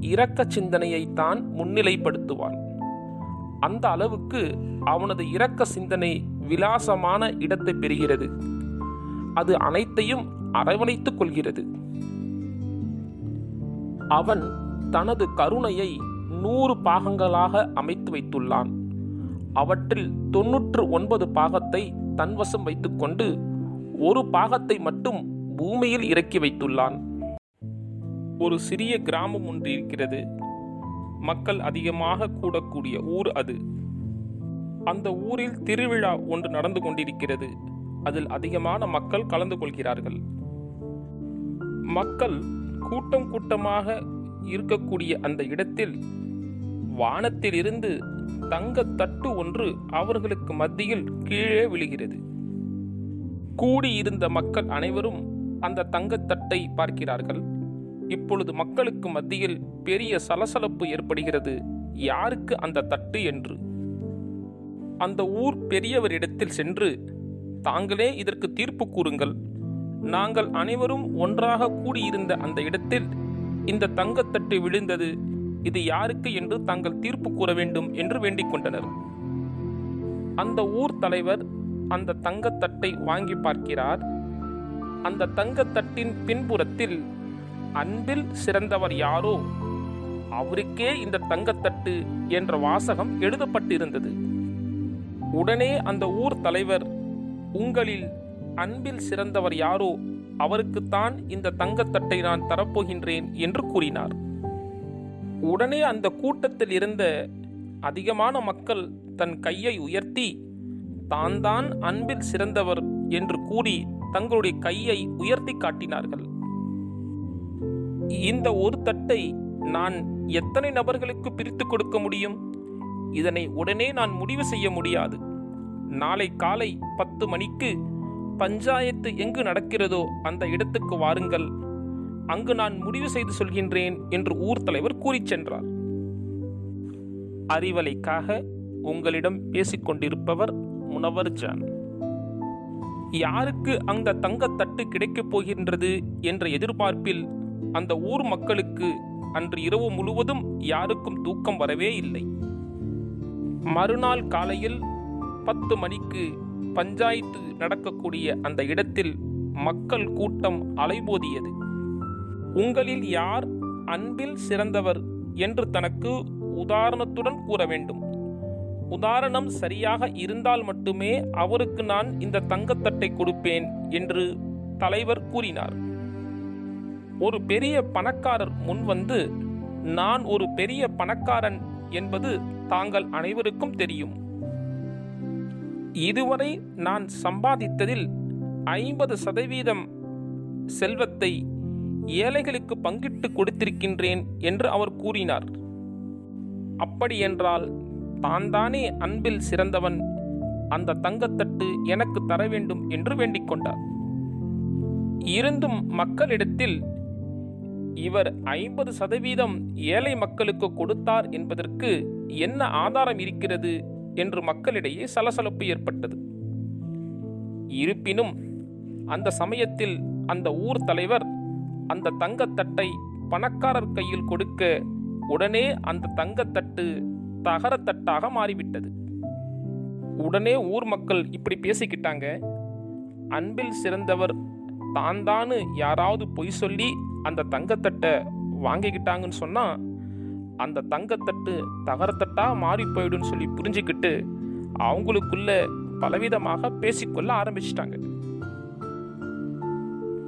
இரக்க சிந்தனையை தான் முன்னிலைப்படுத்துவான். அந்த அளவுக்கு அவனது இரக்க சிந்தனை விலாசமான இடத்தை பெறுகிறது. அது அனைத்தையும் அரவணைத்துக் கொள்கிறது. அவன் தனது கருணையை நூறு பாகங்களாக அமைத்து வைத்துள்ளான். அவற்றில் தொன்னூற்று ஒன்பது பாகத்தை தன்வசம் வைத்துக்கொண்டு ஒரு பாகத்தை மட்டும் பூமியில் இறக்கி வைத்துள்ளான். ஒரு சிறிய கிராமம் ஒன்று இருக்கிறது. மக்கள் அதிகமாக கூடக்கூடிய ஊர் அது. அந்த ஊரில் திருவிழா ஒன்று நடந்து கொண்டிருக்கிறது. அதில் அதிகமான மக்கள் கலந்து கொள்கிறார்கள். மக்கள் கூட்டம் கூட்டமாக இருக்கக்கூடிய அந்த இடத்தில் வானத்திலிருந்து தங்க தட்டு ஒன்று அவர்களுக்கு மத்தியில் கீழே விழுகிறது. கூடியிருந்த மக்கள் அனைவரும் அந்த தங்கத்தட்டை பார்க்கிறார்கள். இப்பொழுது மக்களுக்கு மத்தியில் பெரிய சலசலப்பு ஏற்படுகிறது. யாருக்கு அந்த தட்டு என்று? அந்த ஊர் பெரியவரிடத்தில் சென்று தாங்களே இதற்கு தீர்ப்பு கூறுங்கள். நாங்கள் அனைவரும் ஒன்றாக கூடியிருந்த அந்த இடத்தில் இந்த தங்கத்தட்டு விழுந்தது. இது யாருக்கு என்று தாங்கள் தீர்ப்பு கூற வேண்டும் என்று வேண்டிக் கொண்டனர். அந்த ஊர் தலைவர் அந்த தங்கத்தட்டை வாங்கி பார்க்கிறார். அந்த தங்கத்தட்டின் பின்புறத்தில் அன்பில் சிறந்தவர் யாரோ? அவருக்கே இந்த தங்கத்தட்டு என்ற வாசகம் எழுதப்பட்டிருந்தது. உடனே அந்த ஊர் தலைவர் உங்களில் அன்பில் சிறந்தவர் யாரோ? அவருக்குத்தான் இந்த தங்கத்தட்டை நான் தரப்போகின்றேன் என்று கூறினார். உடனே அந்த கூட்டத்தில் இருந்த அதிகமான மக்கள் தன் கையை உயர்த்தி தான் தான் அன்பில் சிறந்தவர் என்று கூறி தங்களுடைய கையை உயர்த்தி காட்டினார்கள். இந்த ஒரு தட்டை நான் எத்தனை நபர்களுக்கு பிரித்து கொடுக்க முடியும்? இதனை உடனே நான் முடிவு செய்ய முடியாது. நாளை காலை பத்து மணிக்கு பஞ்சாயத்து எங்கு நடக்கிறதோ அந்த இடத்துக்கு வாருங்கள். அங்கு நான் முடிவு செய்து சொல்கின்றேன் என்று ஊர் தலைவர் கூறிச் சென்றார். அறிவலைக்காக உங்களிடம் பேசிக்கொண்டிருப்பவர் முனவர் ஜான் யாருக்கு அந்த தங்கத்தட்டு கிடைக்கப் போகின்றது என்ற எதிர்பார்ப்பில் அந்த ஊர் மக்களுக்கு அன்று இரவு முழுவதும் யாருக்கும் தூக்கம் வரவே இல்லை. மறுநாள் காலையில் பத்து மணிக்கு பஞ்சாயத்து நடக்கக்கூடிய அந்த இடத்தில் மக்கள் கூட்டம் அலைபோதியது. உங்களில் யார் அன்பில் சிறந்தவர் என்று தனக்கு உதாரணத்துடன் கூற வேண்டும். உதாரணம் சரியாக இருந்தால் மட்டுமே அவருக்கு நான் இந்த தங்கத்தட்டை கொடுப்பேன் என்று தலைவர் கூறினார். ஒரு பெரிய பணக்காரர் முன் வந்து நான் ஒரு பெரிய பணக்காரன் என்பது தாங்கள் அனைவருக்கும் தெரியும். இதுவரை நான் சம்பாதித்ததில் ஐம்பது சதவீதம் செல்வத்தை ஏழைகளுக்கு பங்கிட்டு கொடுத்திருக்கின்றேன் என்று அவர் கூறினார். அப்படியென்றால் தான் தானே அன்பில் சிறந்தவன். அந்த தங்கத்தட்டு எனக்கு தர வேண்டும் என்று வேண்டிக் கொண்டார். இருந்தும் மக்களிடத்தில் இவர் ஐம்பது சதவீதம் ஏழை மக்களுக்கு கொடுத்தார் என்பதற்கு என்ன ஆதாரம் இருக்கிறது என்று மக்களிடையே சலசலப்பு ஏற்பட்டது. இருப்பினும் அந்த சமயத்தில் அந்த ஊர் தலைவர் அந்த தங்கத்தட்டை பணக்காரர் கையில் கொடுக்க உடனே அந்த தங்கத்தட்டு தகரத்தட்டாக மாறிவிட்டது. உடனே ஊர் மக்கள் இப்படி பேசிக்கிட்டாங்க. அன்பில் சிறந்தவர் தான் தானு யாராவது பொய் சொல்லி அந்த தங்கத்தட்டை வாங்கிக்கிட்டாங்கன்னு சொன்னால் அந்த தங்கத்தட்டு தகரத்தட்டா மாறி போயிடும்னு சொல்லி புரிஞ்சுக்கிட்டு அவங்களுக்குள்ள பலவிதமாக பேசிக்கொள்ள ஆரம்பிச்சிட்டாங்க.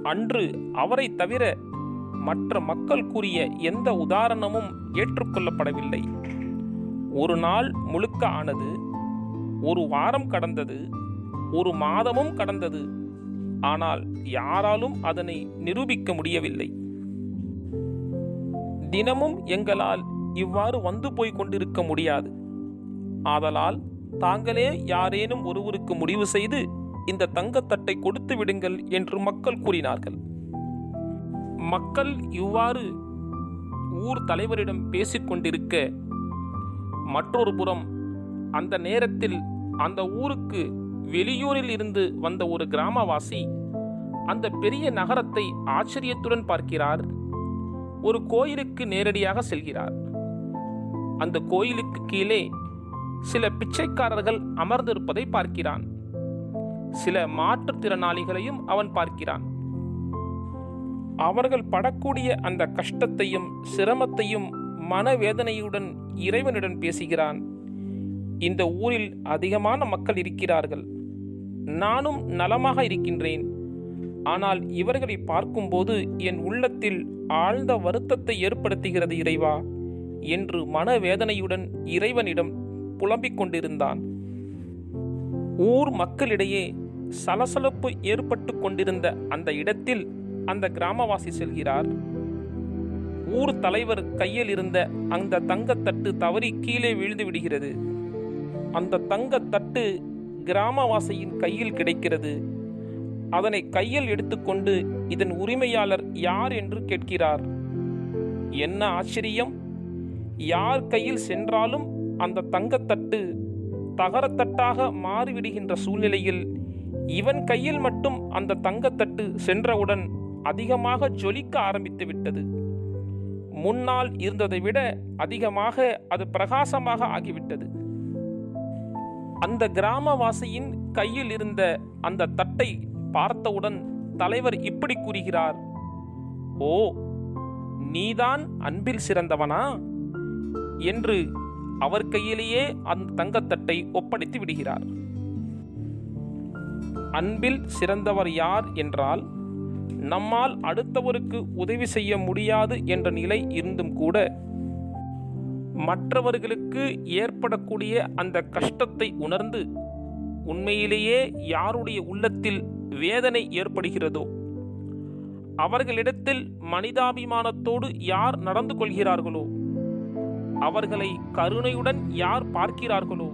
அன்று அவரை தவிர மற்ற மக்கள் கூறிய எந்த உதாரணமும் ஏற்றுக்கொள்ளப்படவில்லை. ஒரு நாள் முழுக்க ஆனது ஒரு வாரம் கடந்தது ஒரு மாதமும் கடந்தது. ஆனால் யாராலும் அதனை நிரூபிக்க முடியவில்லை. தினமும் எங்களால் இவ்வாறு வந்து போய் கொண்டிருக்க முடியாது. ஆதலால் தாங்களே யாரேனும் ஒருவருக்கு முடிவு செய்து இந்த தங்கத்தட்டை கொடுத்து விடுங்கள் என்று மக்கள் கூறினார்கள். மக்கள் இவ்வாறு ஊர் தலைவரிடம் பேசிக்கொண்டிருக்க மற்றொரு புறம் அந்த நேரத்தில் அந்த ஊருக்கு வெளியூரில் இருந்து வந்த ஒரு கிராமவாசி அந்த பெரிய நகரத்தை ஆச்சரியத்துடன் பார்க்கிறார். ஒரு கோயிலுக்கு நேரடியாக செல்கிறார். அந்த கோயிலுக்கு கீழே சில பிச்சைக்காரர்கள் அமர்ந்திருப்பதை பார்க்கிறான். சில மாற்றுத்திறனாளிகளையும் அவன் பார்க்கிறான். அவர்கள் படக்கூடிய அந்த கஷ்டத்தையும் சிரமத்தையும் மனவேதனையுடன் இறைவனிடம் பேசுகிறான். இந்த ஊரில் அதிகமான மக்கள் இருக்கிறார்கள். நானும் நலமாக இருக்கின்றேன். ஆனால் இவர்களை பார்க்கும்போது என் உள்ளத்தில் ஆழ்ந்த வருத்தத்தை ஏற்படுத்துகிறது இறைவா என்று மனவேதனையுடன் இறைவனிடம் புலம்பிக் கொண்டிருந்தான். ஊர் மக்களிடையே சலசலப்பு ஏற்பட்டு கொண்டிருந்த அந்த இடத்தில் அந்த கிராமவாசி செல்கிறார். ஊர் தலைவர் கையில் இருந்த அந்த தங்கத்தட்டு தவறி கீழே விழுந்து விடுகிறது. அந்த தங்கத்தட்டு கிராமவாசியின் கையில் கிடைக்கிறது. அதனை கையில் எடுத்துக்கொண்டு இதன் உரிமையாளர் யார் என்று கேட்கிறார். என்ன ஆச்சரியம்? யார் கையில் சென்றாலும் அந்த தங்கத்தட்டு தகரத்தட்டாக மாறிவிடுகின்ற சூழ்நிலையில் இவன் கையில் மட்டும் அந்த தங்கத்தட்டு சென்றவுடன் அதிகமாக ஜொலிக்க ஆரம்பித்து விட்டது. முன்னால் இருந்ததை விட அதிகமாக அது பிரகாசமாக ஆகிவிட்டது. அந்த கிராமவாசியின் கையில் இருந்த அந்த தட்டை பார்த்தவுடன் தலைவர் இப்படி கூறுகிறார் ஓ நீதான் அன்பில் சிறந்தவனா? என்று அவர் கையிலேயே அந்த தங்கத்தட்டை ஒப்படைத்து விடுகிறார். அன்பில் சிறந்தவர் யார் என்றால் நம்மால் அடுத்தவருக்கு உதவி செய்ய முடியாது என்ற நிலை இருந்தும் கூட மற்றவர்களுக்கு ஏற்படக்கூடிய அந்த கஷ்டத்தை உணர்ந்து உண்மையிலேயே யாருடைய உள்ளத்தில் வேதனை ஏற்படுகிறதோ? அவர்களிடத்தில் மனிதாபிமானத்தோடு யார் நடந்து கொள்கிறார்களோ? அவர்களை கருணையுடன் யார் பார்க்கிறார்களோ?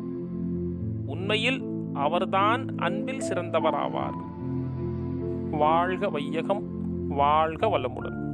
உண்மையில் அவர்தான் அன்பில் சிறந்தவராவார். வாழ்க வையகம் வாழ்க வளமுடன்.